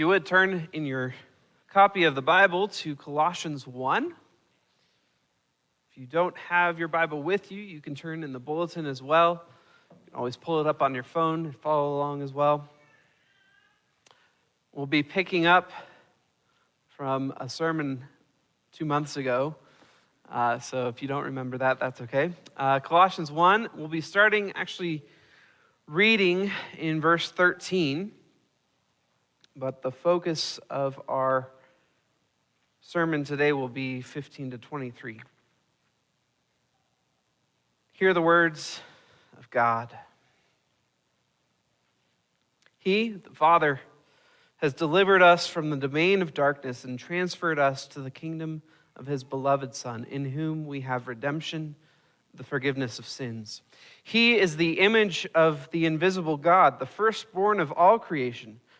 you would turn in your copy of the Bible to Colossians 1. If you don't have your Bible with you, you can turn in the bulletin as well. You can always pull it up on your phone and follow along as well. We'll be picking up from a sermon two months ago. Uh, so if you don't remember that, that's okay. Uh, Colossians 1, we'll be starting actually reading in verse 13, but the focus of our sermon today will be 15 to 23. Hear the words of God. He, the Father, has delivered us from the domain of darkness and transferred us to the kingdom of his beloved Son, in whom we have redemption, the forgiveness of sins. He is the image of the invisible God, the firstborn of all creation.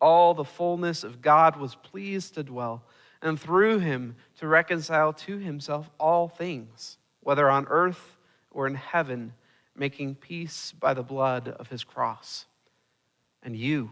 all the fullness of God was pleased to dwell, and through him to reconcile to himself all things, whether on earth or in heaven, making peace by the blood of his cross. And you,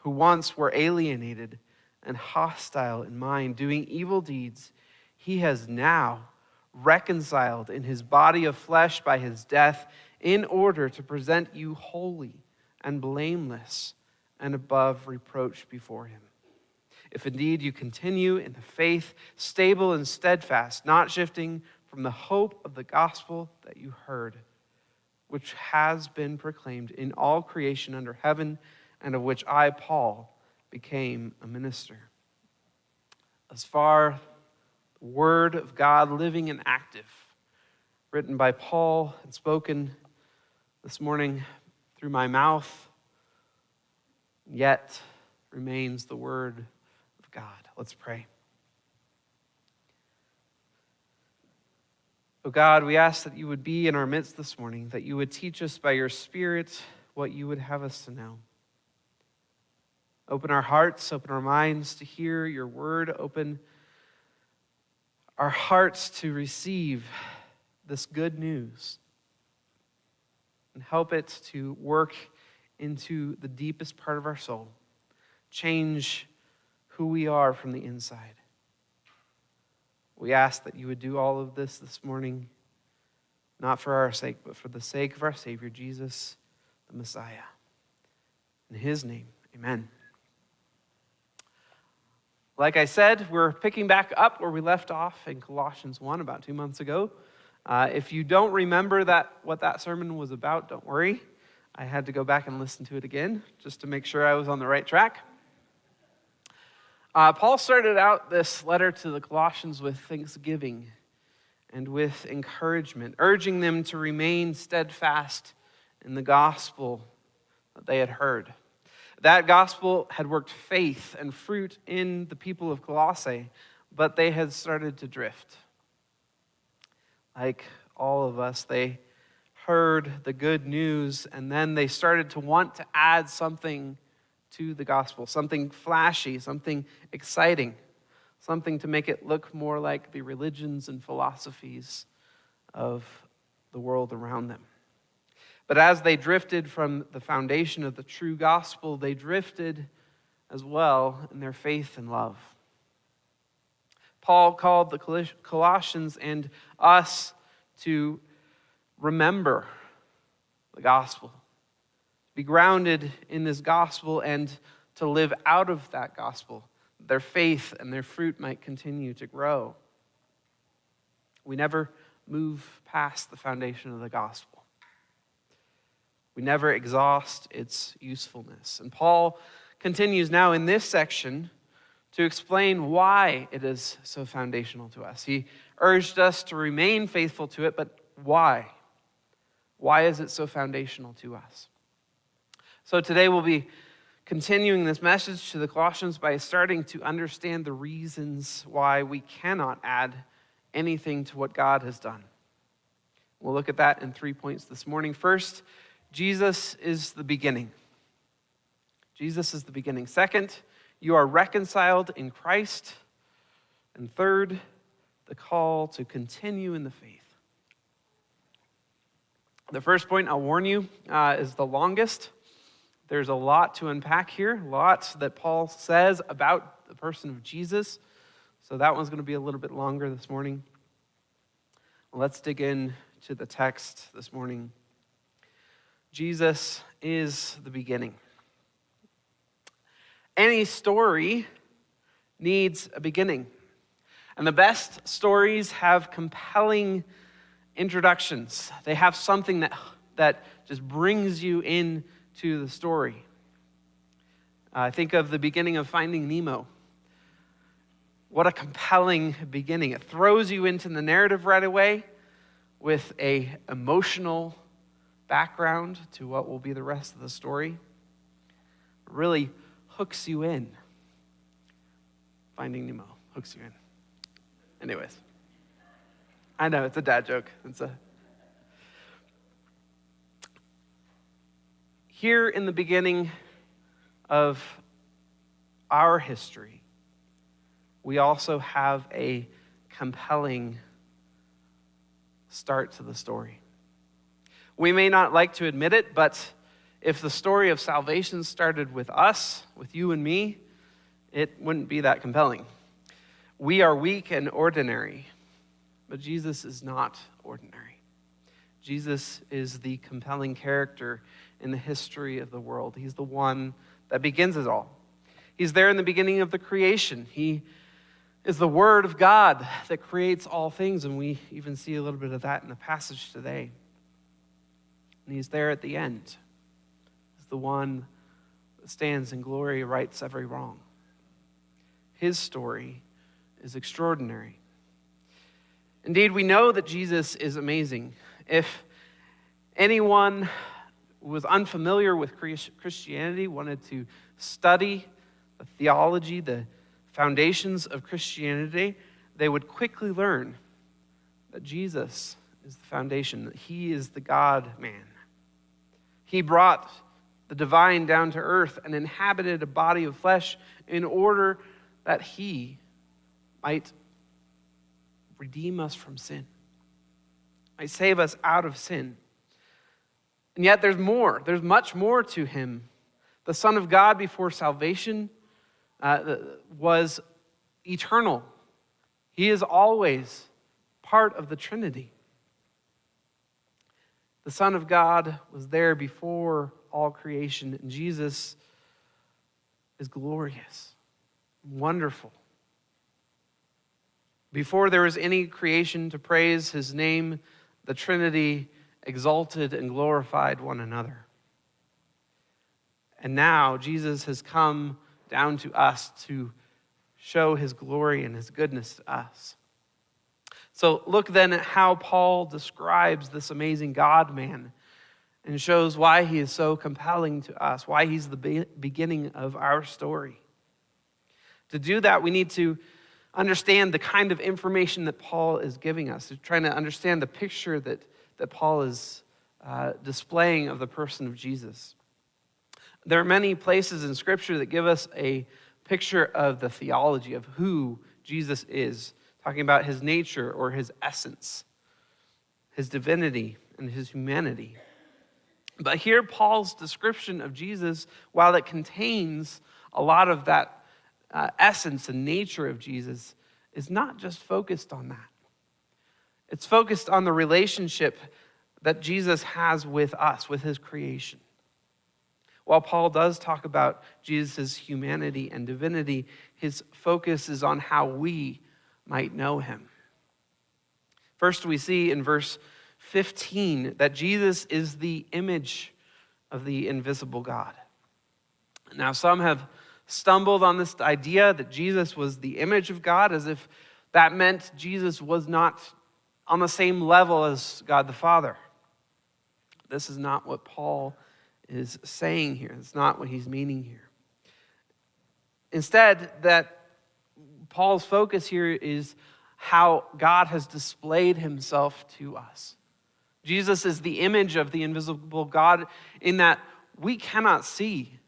who once were alienated and hostile in mind, doing evil deeds, he has now reconciled in his body of flesh by his death in order to present you holy and blameless and above reproach before him. If indeed you continue in the faith, stable and steadfast, not shifting from the hope of the gospel that you heard, which has been proclaimed in all creation under heaven and of which I, Paul, became a minister. As far the word of God living and active, written by Paul and spoken this morning through my mouth, yet remains the word of God. Let's pray. Oh God, we ask that you would be in our midst this morning, that you would teach us by your Spirit what you would have us to know. Open our hearts, open our minds to hear your word, open our hearts to receive this good news, and help it to work into the deepest part of our soul, change who we are from the inside. We ask that you would do all of this this morning, not for our sake, but for the sake of our Savior, Jesus, the Messiah. In his name, amen. Like I said, we're picking back up where we left off in Colossians 1 about two months ago. Uh, if you don't remember that what that sermon was about, don't worry. I had to go back and listen to it again just to make sure I was on the right track. Uh, Paul started out this letter to the Colossians with thanksgiving and with encouragement, urging them to remain steadfast in the gospel that they had heard. That gospel had worked faith and fruit in the people of Colossae, but they had started to drift. Like all of us, they heard the good news and then they started to want to add something to the gospel, something flashy, something exciting, something to make it look more like the religions and philosophies of the world around them. But as they drifted from the foundation of the true gospel, they drifted as well in their faith and love. Paul called the Colossians and us to remember the gospel, be grounded in this gospel, and to live out of that gospel. Their faith and their fruit might continue to grow. We never move past the foundation of the gospel. We never exhaust its usefulness. And Paul continues now in this section to explain why it is so foundational to us. He urged us to remain faithful to it, but why? Why is it so foundational to us? So today we'll be continuing this message to the Colossians by starting to understand the reasons why we cannot add anything to what God has done. We'll look at that in three points this morning. First, Jesus is the beginning. Jesus is the beginning. Second, you are reconciled in Christ. And third, the call to continue in the faith. The first point I'll warn you uh, is the longest. There's a lot to unpack here, lots that Paul says about the person of Jesus. So that one's going to be a little bit longer this morning. Let's dig in to the text this morning. Jesus is the beginning. Any story needs a beginning. And the best stories have compelling introductions. They have something that, that just brings you into the story. Uh, think of the beginning of Finding Nemo. What a compelling beginning. It throws you into the narrative right away with a emotional background to what will be the rest of the story. It really hooks you in. Finding Nemo hooks you in. Anyways, I know it's a dad joke. It's a here in the beginning of our history, we also have a compelling start to the story. We may not like to admit it, but if the story of salvation started with us, with you and me, it wouldn't be that compelling. We are weak and ordinary, but Jesus is not ordinary. Jesus is the compelling character in the history of the world. He's the one that begins it all. He's there in the beginning of the creation. He is the Word of God that creates all things, and we even see a little bit of that in the passage today. And He's there at the end as the one that stands in glory, rights every wrong. His story is extraordinary. Indeed, we know that Jesus is amazing. If anyone was unfamiliar with Christianity, wanted to study the theology, the foundations of Christianity, they would quickly learn that Jesus is the foundation, that He is the God man. He brought the divine down to earth and inhabited a body of flesh in order that He might redeem us from sin, might save us out of sin. And yet there's more, there's much more to Him. The Son of God before salvation uh, was eternal. He is always part of the Trinity. The Son of God was there before all creation, and Jesus is glorious, wonderful. Before there was any creation to praise his name, the Trinity exalted and glorified one another. And now Jesus has come down to us to show his glory and his goodness to us. So look then at how Paul describes this amazing God man and shows why he is so compelling to us, why he's the be- beginning of our story. To do that, we need to understand the kind of information that Paul is giving us, trying to understand the picture that, that Paul is uh, displaying of the person of Jesus. There are many places in Scripture that give us a picture of the theology of who Jesus is, talking about his nature or his essence, his divinity, and his humanity. But here, Paul's description of Jesus, while it contains a lot of that uh, essence and nature of Jesus, is not just focused on that. It's focused on the relationship that Jesus has with us, with his creation. While Paul does talk about Jesus' humanity and divinity, his focus is on how we might know him. First, we see in verse 15 that Jesus is the image of the invisible God. Now, some have stumbled on this idea that Jesus was the image of God as if that meant Jesus was not on the same level as God the Father. This is not what Paul is saying here. It's not what he's meaning here. Instead, that Paul's focus here is how God has displayed himself to us. Jesus is the image of the invisible God in that we cannot see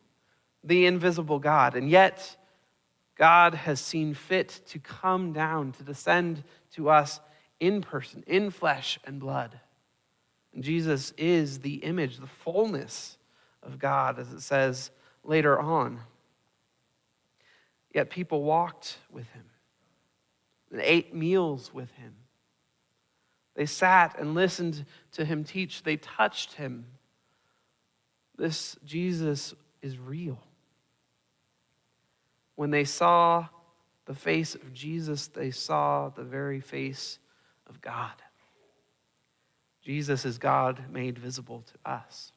the invisible God, and yet God has seen fit to come down, to descend to us in person, in flesh and blood. And Jesus is the image, the fullness of God, as it says later on. Yet people walked with him and ate meals with him. They sat and listened to him teach. They touched him. This Jesus is real. When they saw the face of Jesus, they saw the very face of God. Jesus is God made visible to us.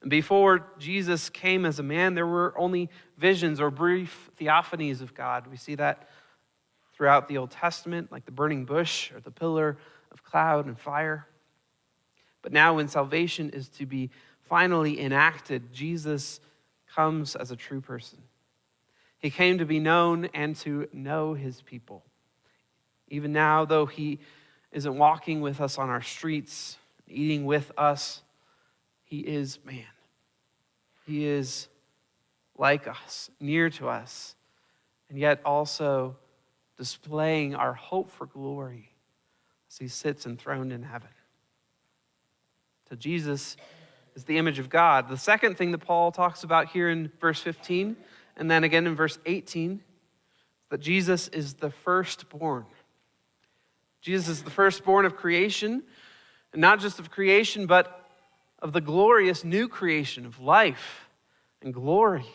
And before Jesus came as a man, there were only visions or brief theophanies of God. We see that throughout the Old Testament, like the burning bush or the pillar of cloud and fire. But now, when salvation is to be finally enacted, Jesus comes as a true person. He came to be known and to know his people. Even now, though he isn't walking with us on our streets, eating with us, he is man. He is like us, near to us, and yet also displaying our hope for glory as he sits enthroned in heaven. So Jesus is the image of God. The second thing that Paul talks about here in verse 15, and then again in verse 18, that Jesus is the firstborn. Jesus is the firstborn of creation, and not just of creation, but of the glorious new creation of life and glory,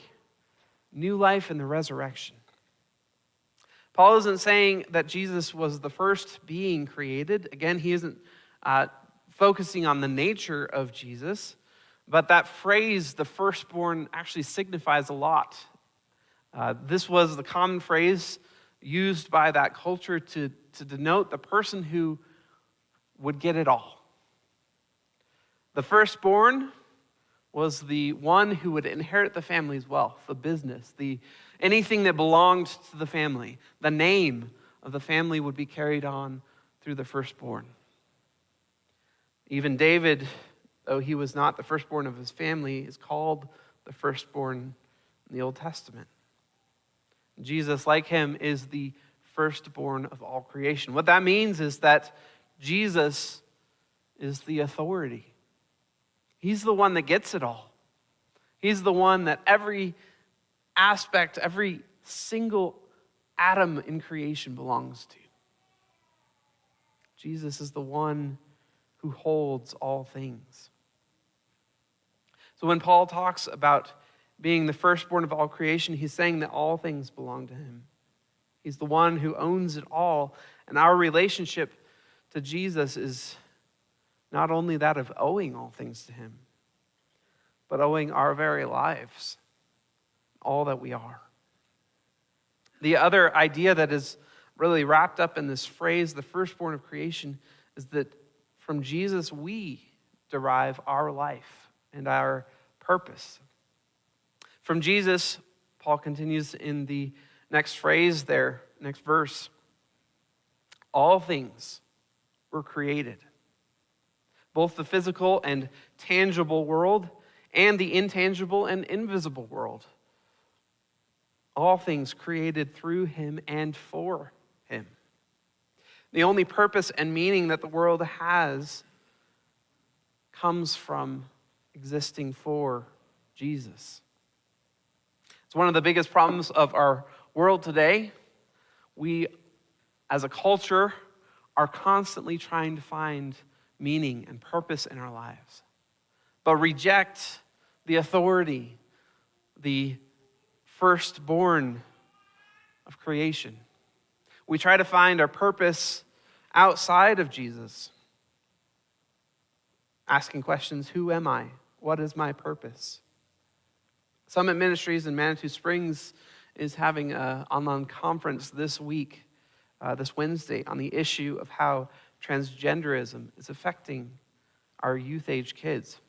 new life in the resurrection. Paul isn't saying that Jesus was the first being created. Again, he isn't uh, focusing on the nature of Jesus, but that phrase, the firstborn, actually signifies a lot. Uh, this was the common phrase used by that culture to, to denote the person who would get it all. The firstborn was the one who would inherit the family's wealth, the business, the anything that belonged to the family. The name of the family would be carried on through the firstborn. Even David, though he was not the firstborn of his family, is called the firstborn in the Old Testament. Jesus, like him, is the firstborn of all creation. What that means is that Jesus is the authority. He's the one that gets it all. He's the one that every aspect, every single atom in creation belongs to. Jesus is the one who holds all things. So when Paul talks about being the firstborn of all creation, he's saying that all things belong to him. He's the one who owns it all. And our relationship to Jesus is not only that of owing all things to Him, but owing our very lives, all that we are. The other idea that is really wrapped up in this phrase, the firstborn of creation, is that from Jesus we derive our life and our purpose. From Jesus, Paul continues in the next phrase there, next verse all things were created both the physical and tangible world and the intangible and invisible world. All things created through him and for him. The only purpose and meaning that the world has comes from existing for Jesus. It's one of the biggest problems of our world today. We, as a culture, are constantly trying to find meaning and purpose in our lives, but reject the authority, the firstborn of creation. We try to find our purpose outside of Jesus, asking questions Who am I? What is my purpose? Summit Ministries in Manitou Springs is having an online conference this week, uh, this Wednesday, on the issue of how transgenderism is affecting our youth age kids.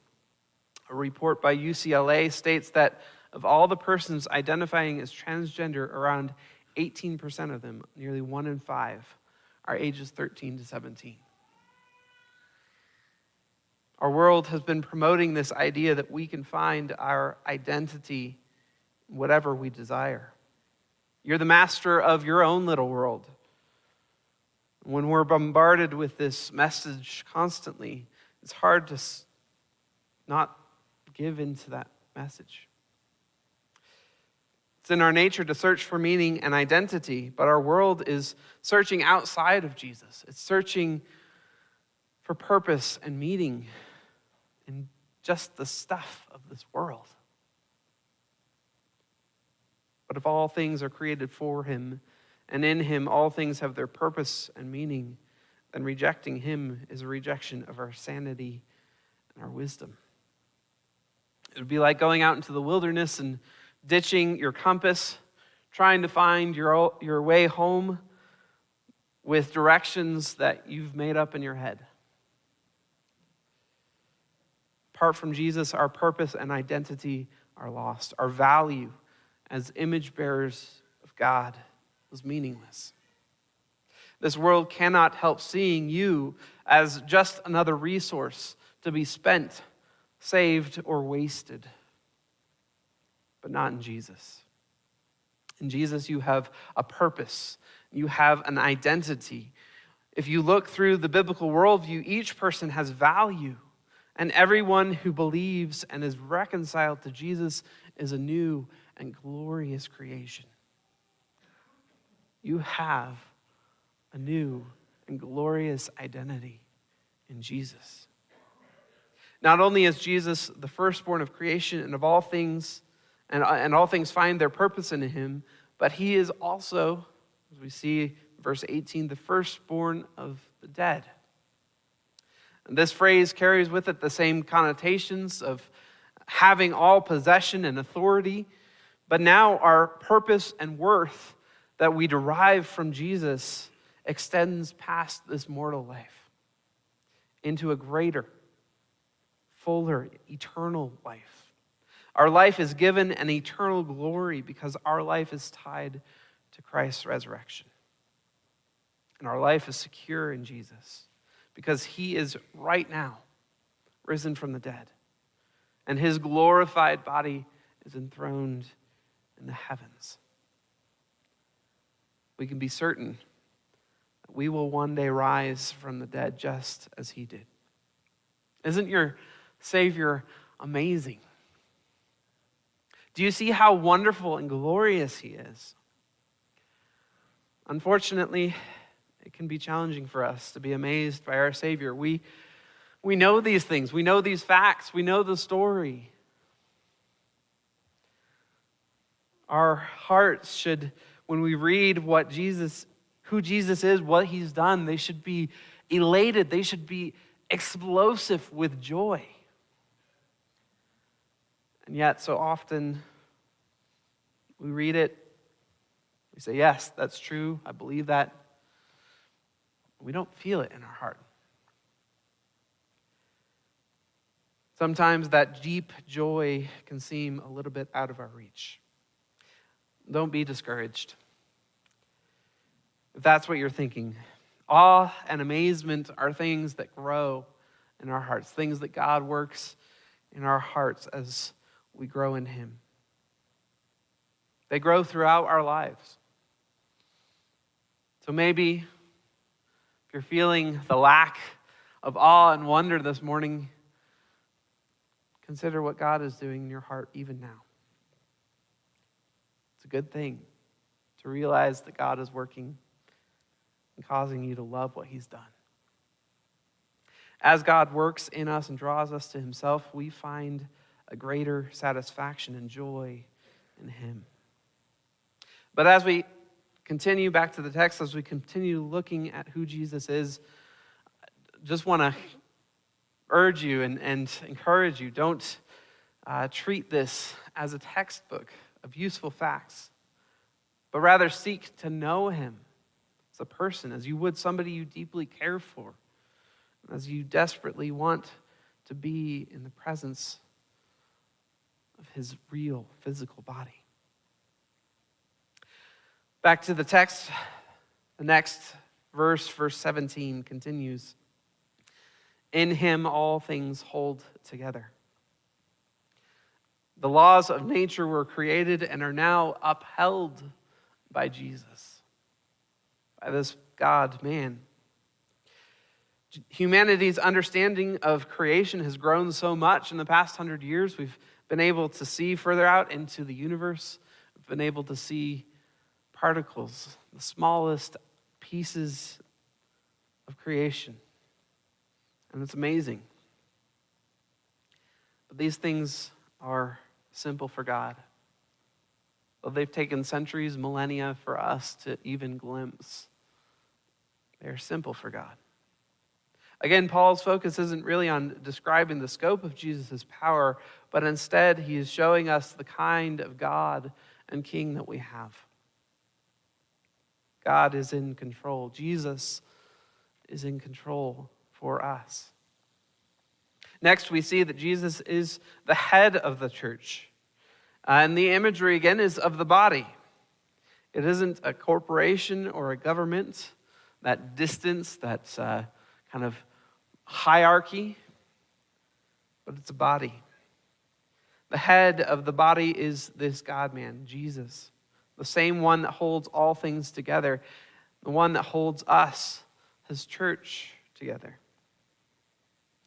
A report by UCLA states that of all the persons identifying as transgender, around 18% of them, nearly one in five, are ages 13 to 17. Our world has been promoting this idea that we can find our identity whatever we desire. You're the master of your own little world. When we're bombarded with this message constantly, it's hard to not give into that message. It's in our nature to search for meaning and identity, but our world is searching outside of Jesus. It's searching for purpose and meaning in just the stuff of this world. But if all things are created for him, and in him all things have their purpose and meaning, then rejecting him is a rejection of our sanity and our wisdom. It would be like going out into the wilderness and ditching your compass, trying to find your, your way home with directions that you've made up in your head. Apart from Jesus, our purpose and identity are lost. Our value as image bearers of God was meaningless. This world cannot help seeing you as just another resource to be spent, saved, or wasted, but not in Jesus. In Jesus, you have a purpose, you have an identity. If you look through the biblical worldview, each person has value, and everyone who believes and is reconciled to Jesus is a new and glorious creation. You have a new and glorious identity in Jesus. Not only is Jesus the firstborn of creation and of all things, and, and all things find their purpose in him, but he is also, as we see verse 18, the firstborn of the dead. This phrase carries with it the same connotations of having all possession and authority but now our purpose and worth that we derive from Jesus extends past this mortal life into a greater, fuller, eternal life. Our life is given an eternal glory because our life is tied to Christ's resurrection. And our life is secure in Jesus because he is right now risen from the dead. And his glorified body is enthroned in the heavens. We can be certain that we will one day rise from the dead just as he did. Isn't your Savior amazing? Do you see how wonderful and glorious he is? Unfortunately, it can be challenging for us to be amazed by our Savior. We, we know these things, we know these facts, we know the story. Our hearts should, when we read what Jesus, who Jesus is, what he's done, they should be elated. They should be explosive with joy. And yet, so often, we read it, we say, Yes, that's true. I believe that. We don't feel it in our heart. Sometimes that deep joy can seem a little bit out of our reach. Don't be discouraged. If that's what you're thinking, awe and amazement are things that grow in our hearts, things that God works in our hearts as we grow in Him. They grow throughout our lives. So maybe you're feeling the lack of awe and wonder this morning, consider what God is doing in your heart even now. It's a good thing to realize that God is working and causing you to love what He's done. As God works in us and draws us to Himself, we find a greater satisfaction and joy in Him. But as we continue back to the text, as we continue looking at who Jesus is, just want to urge you and, and encourage you don't uh, treat this as a textbook of useful facts, but rather seek to know him as a person, as you would somebody you deeply care for, as you desperately want to be in the presence of of his real physical body. Back to the text, the next verse, verse 17, continues In him all things hold together. The laws of nature were created and are now upheld by Jesus, by this God man. Humanity's understanding of creation has grown so much in the past hundred years. We've been able to see further out into the universe. We've been able to see particles, the smallest pieces of creation. And it's amazing. But these things are simple for God. Well, they've taken centuries, millennia for us to even glimpse. They're simple for God. Again, Paul's focus isn't really on describing the scope of Jesus' power, but instead he is showing us the kind of God and King that we have. God is in control. Jesus is in control for us. Next, we see that Jesus is the head of the church. And the imagery, again, is of the body. It isn't a corporation or a government, that distance, that uh, kind of hierarchy, but it's a body. The head of the body is this God man, Jesus the same one that holds all things together, the one that holds us, his church, together.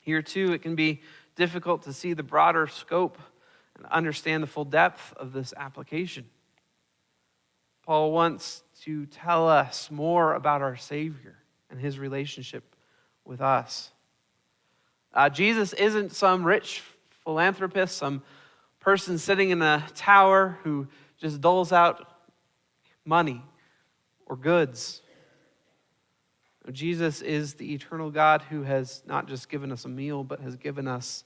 Here, too, it can be difficult to see the broader scope and understand the full depth of this application. Paul wants to tell us more about our Savior and his relationship with us. Uh, Jesus isn't some rich philanthropist, some person sitting in a tower who just doles out money, or goods. Jesus is the eternal God who has not just given us a meal, but has given us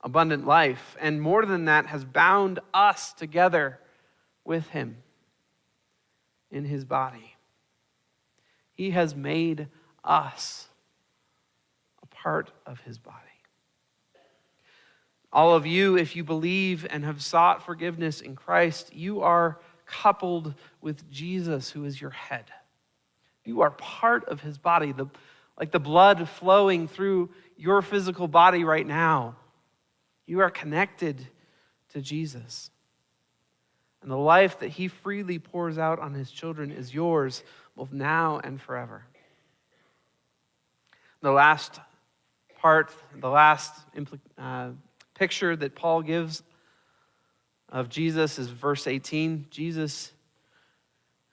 abundant life. And more than that, has bound us together with him in his body. He has made us a part of his body. All of you, if you believe and have sought forgiveness in Christ, you are coupled with Jesus, who is your head. You are part of his body, the, like the blood flowing through your physical body right now. You are connected to Jesus. And the life that he freely pours out on his children is yours, both now and forever. The last part, the last uh, picture that Paul gives of Jesus is verse 18. Jesus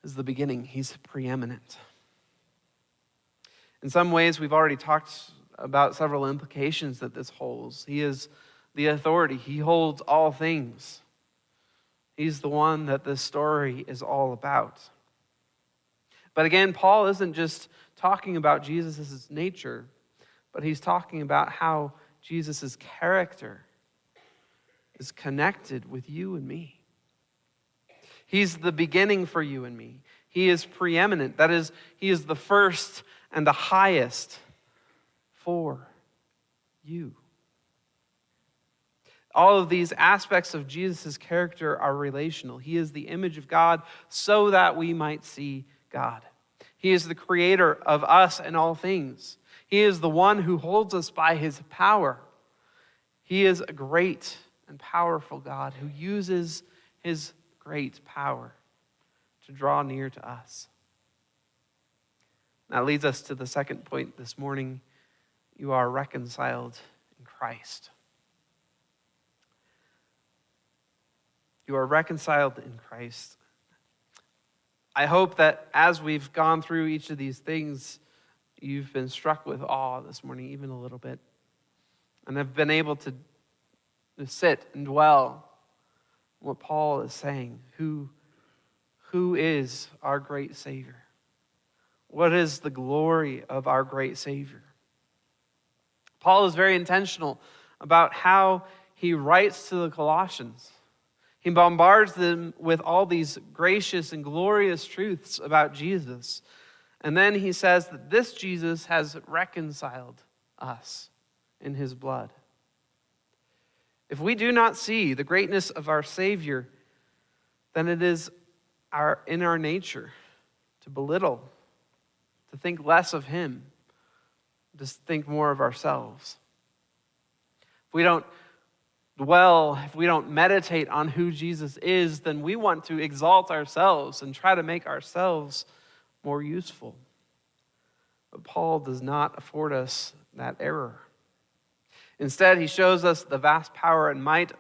is the beginning, he's preeminent. In some ways, we've already talked about several implications that this holds. He is the authority, he holds all things. He's the one that this story is all about. But again, Paul isn't just talking about Jesus' nature, but he's talking about how Jesus' character is connected with you and me. He's the beginning for you and me. He is preeminent. That is, He is the first and the highest for you. All of these aspects of Jesus' character are relational. He is the image of God so that we might see God. He is the creator of us and all things. He is the one who holds us by his power. He is a great and powerful God who uses his great power to draw near to us. That leads us to the second point this morning. You are reconciled in Christ. You are reconciled in Christ. I hope that as we've gone through each of these things, you've been struck with awe this morning, even a little bit, and have been able to to sit and dwell what Paul is saying. Who, who is our great Savior? What is the glory of our great Savior? Paul is very intentional about how he writes to the Colossians. He bombards them with all these gracious and glorious truths about Jesus. And then he says that this Jesus has reconciled us in his blood. If we do not see the greatness of our Savior, then it is our, in our nature to belittle, to think less of Him, to think more of ourselves. If we don't dwell, if we don't meditate on who Jesus is, then we want to exalt ourselves and try to make ourselves more useful. But Paul does not afford us that error. Instead, he shows us the vast power and might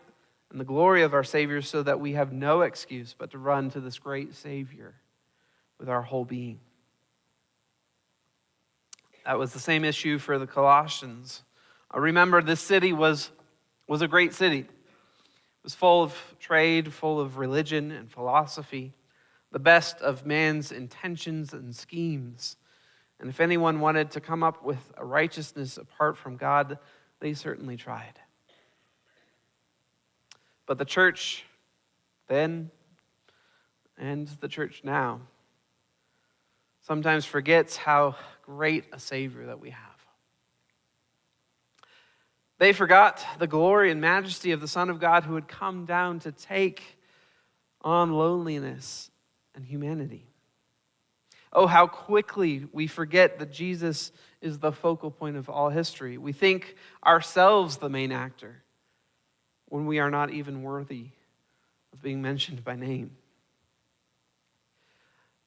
and the glory of our Savior so that we have no excuse but to run to this great Savior with our whole being. That was the same issue for the Colossians. Uh, remember, this city was, was a great city. It was full of trade, full of religion and philosophy, the best of man's intentions and schemes. And if anyone wanted to come up with a righteousness apart from God, they certainly tried. But the church then and the church now sometimes forgets how great a Savior that we have. They forgot the glory and majesty of the Son of God who had come down to take on loneliness and humanity. Oh, how quickly we forget that Jesus is the focal point of all history. We think ourselves the main actor when we are not even worthy of being mentioned by name.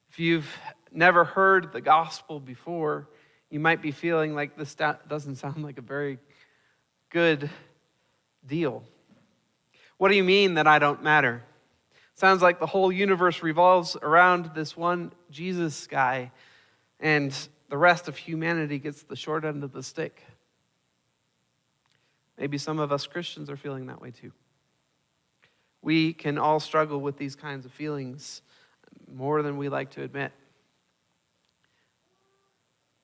If you've never heard the gospel before, you might be feeling like this doesn't sound like a very good deal. What do you mean that I don't matter? Sounds like the whole universe revolves around this one Jesus guy, and the rest of humanity gets the short end of the stick. Maybe some of us Christians are feeling that way too. We can all struggle with these kinds of feelings more than we like to admit.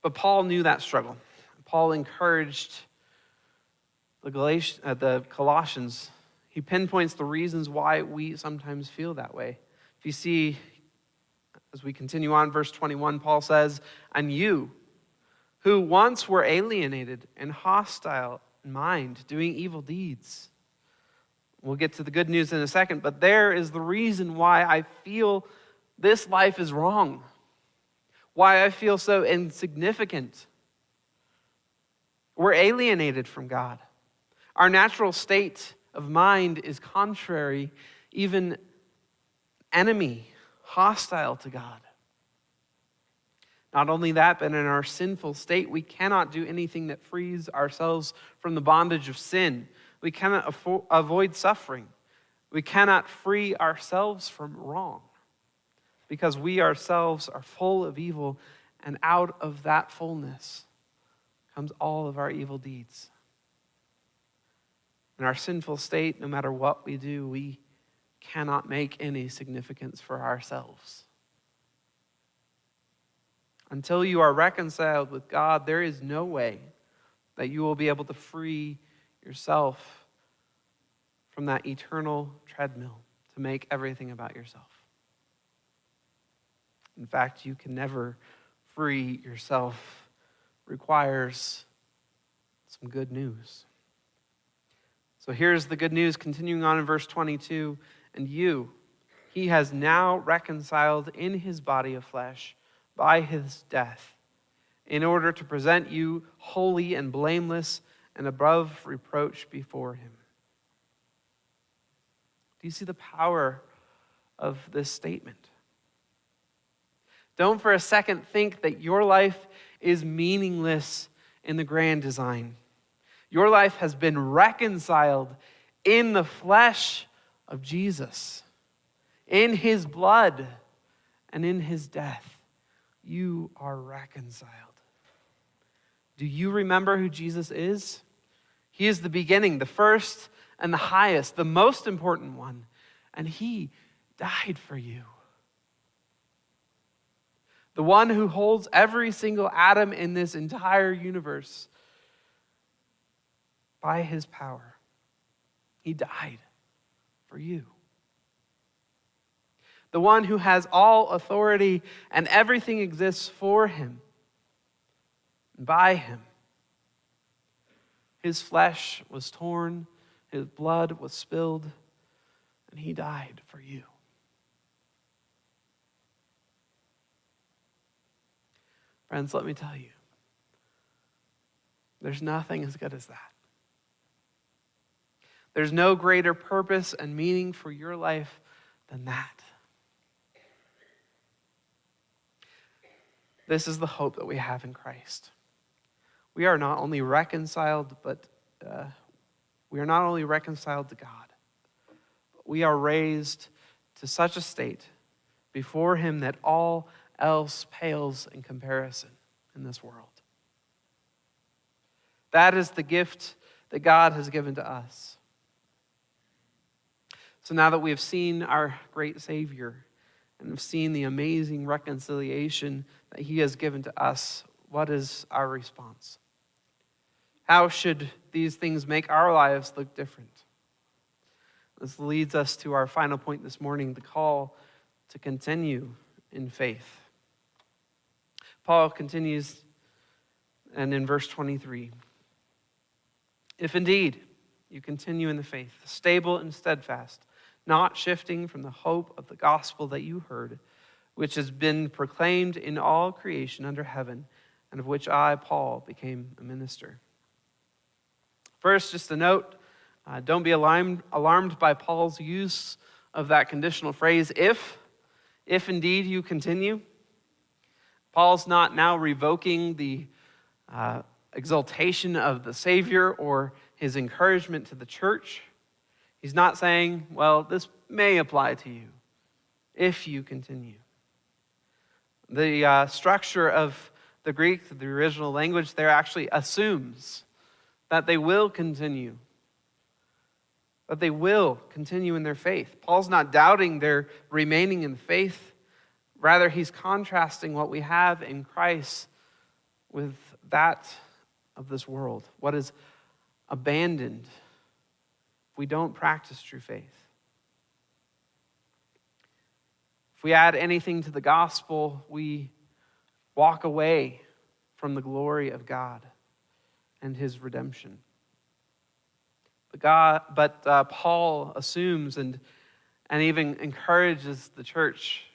But Paul knew that struggle. Paul encouraged the, Galatians, uh, the Colossians he pinpoints the reasons why we sometimes feel that way. If you see, as we continue on, verse 21, Paul says, And you, who once were alienated and hostile in mind, doing evil deeds. We'll get to the good news in a second, but there is the reason why I feel this life is wrong, why I feel so insignificant. We're alienated from God. Our natural state of mind is contrary, even enemy, hostile to God. Not only that, but in our sinful state, we cannot do anything that frees ourselves from the bondage of sin. We cannot avoid suffering. We cannot free ourselves from wrong because we ourselves are full of evil, and out of that fullness comes all of our evil deeds. In our sinful state, no matter what we do, we cannot make any significance for ourselves. Until you are reconciled with God, there is no way that you will be able to free yourself from that eternal treadmill to make everything about yourself. In fact, you can never free yourself. requires some good news. So here's the good news continuing on in verse 22 and you, he has now reconciled in his body of flesh by his death, in order to present you holy and blameless and above reproach before him. Do you see the power of this statement? Don't for a second think that your life is meaningless in the grand design. Your life has been reconciled in the flesh of Jesus, in his blood, and in his death. You are reconciled. Do you remember who Jesus is? He is the beginning, the first and the highest, the most important one. And he died for you. The one who holds every single atom in this entire universe by his power. He died for you. The one who has all authority and everything exists for him by him. His flesh was torn his blood was spilled, and he died for you. Friends, let me tell you, there's nothing as good as that. There's no greater purpose and meaning for your life than that. This is the hope that we have in Christ. We are not only reconciled, but uh, we are not only reconciled to God, but we are raised to such a state before Him that all else pales in comparison in this world. That is the gift that God has given to us. So now that we have seen our great Savior and have seen the amazing reconciliation that He has given to us, what is our response? How should these things make our lives look different? This leads us to our final point this morning the call to continue in faith. Paul continues, and in verse 23 If indeed you continue in the faith, stable and steadfast, not shifting from the hope of the gospel that you heard, which has been proclaimed in all creation under heaven, and of which I, Paul, became a minister. First, just a note uh, don't be alarmed, alarmed by Paul's use of that conditional phrase, if, if indeed you continue. Paul's not now revoking the uh, exaltation of the Savior or his encouragement to the church. He's not saying, well, this may apply to you if you continue. The uh, structure of the Greek, the original language, there actually assumes that they will continue, that they will continue in their faith. Paul's not doubting their remaining in faith. Rather, he's contrasting what we have in Christ with that of this world, what is abandoned we don't practice true faith. If we add anything to the gospel, we walk away from the glory of God and his redemption. But, God, but uh, Paul assumes and, and even encourages the church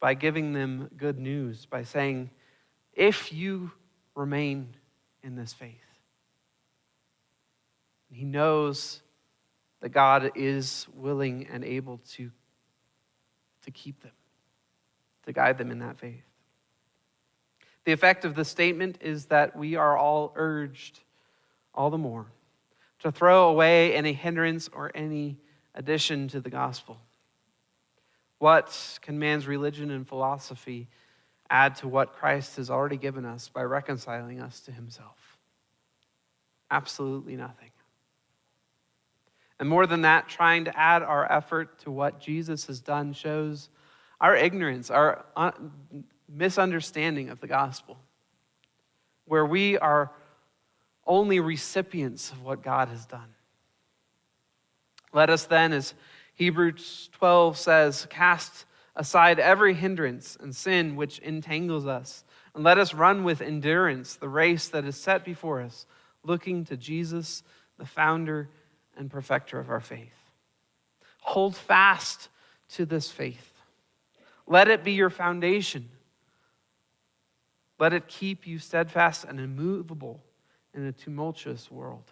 by giving them good news, by saying, if you remain in this faith, he knows that God is willing and able to, to keep them, to guide them in that faith. The effect of the statement is that we are all urged all the more to throw away any hindrance or any addition to the gospel. What can man's religion and philosophy add to what Christ has already given us by reconciling us to himself? Absolutely nothing. And more than that, trying to add our effort to what Jesus has done shows our ignorance, our uh, misunderstanding of the gospel, where we are only recipients of what God has done. Let us then, as Hebrews 12 says, cast aside every hindrance and sin which entangles us, and let us run with endurance the race that is set before us, looking to Jesus, the founder and perfecter of our faith. Hold fast to this faith. Let it be your foundation let it keep you steadfast and immovable in a tumultuous world.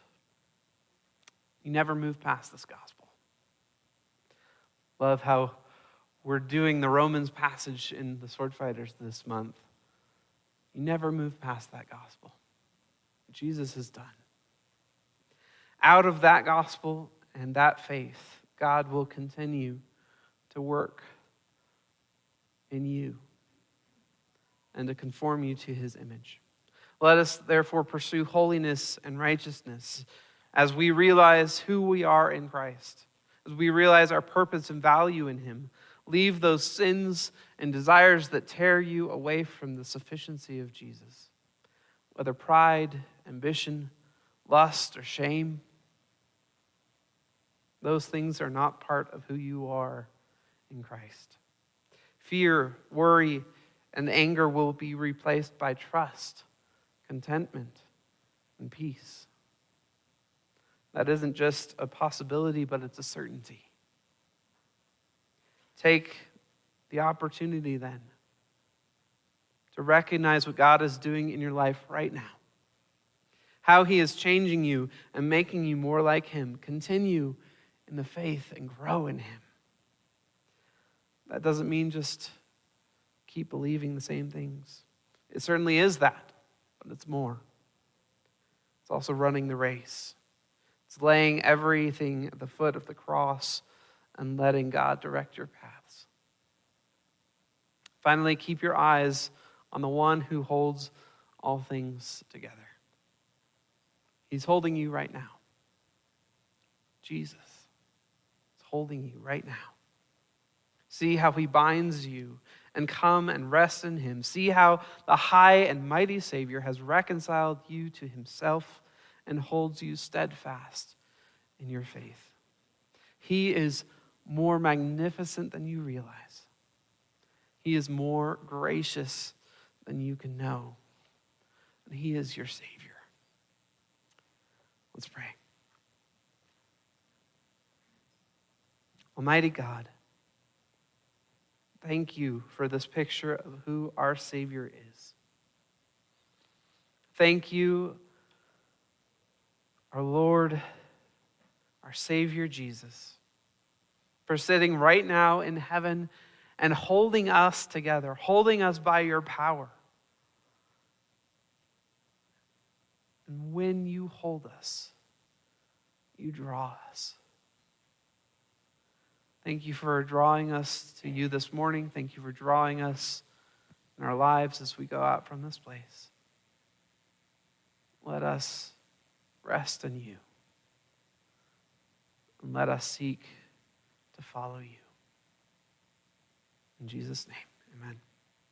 You never move past this gospel. Love how we're doing the Romans passage in the Sword Fighters this month. You never move past that gospel. Jesus has done. Out of that gospel and that faith, God will continue to work in you and to conform you to his image. Let us therefore pursue holiness and righteousness as we realize who we are in Christ, as we realize our purpose and value in him. Leave those sins and desires that tear you away from the sufficiency of Jesus, whether pride, ambition, lust, or shame. Those things are not part of who you are in Christ. Fear, worry, and anger will be replaced by trust, contentment, and peace. That isn't just a possibility, but it's a certainty. Take the opportunity then to recognize what God is doing in your life right now, how He is changing you and making you more like Him. Continue in the faith and grow in Him. That doesn't mean just keep believing the same things. It certainly is that, but it's more. It's also running the race. It's laying everything at the foot of the cross and letting God direct your paths. Finally, keep your eyes on the one who holds all things together. He's holding you right now. Jesus holding you right now. See how he binds you and come and rest in him. See how the high and mighty Savior has reconciled you to himself and holds you steadfast in your faith. He is more magnificent than you realize. He is more gracious than you can know. And He is your Savior. Let's pray. Almighty God, thank you for this picture of who our Savior is. Thank you, our Lord, our Savior Jesus, for sitting right now in heaven and holding us together, holding us by your power. And when you hold us, you draw us. Thank you for drawing us to you this morning. Thank you for drawing us in our lives as we go out from this place. Let us rest in you. And let us seek to follow you. In Jesus' name.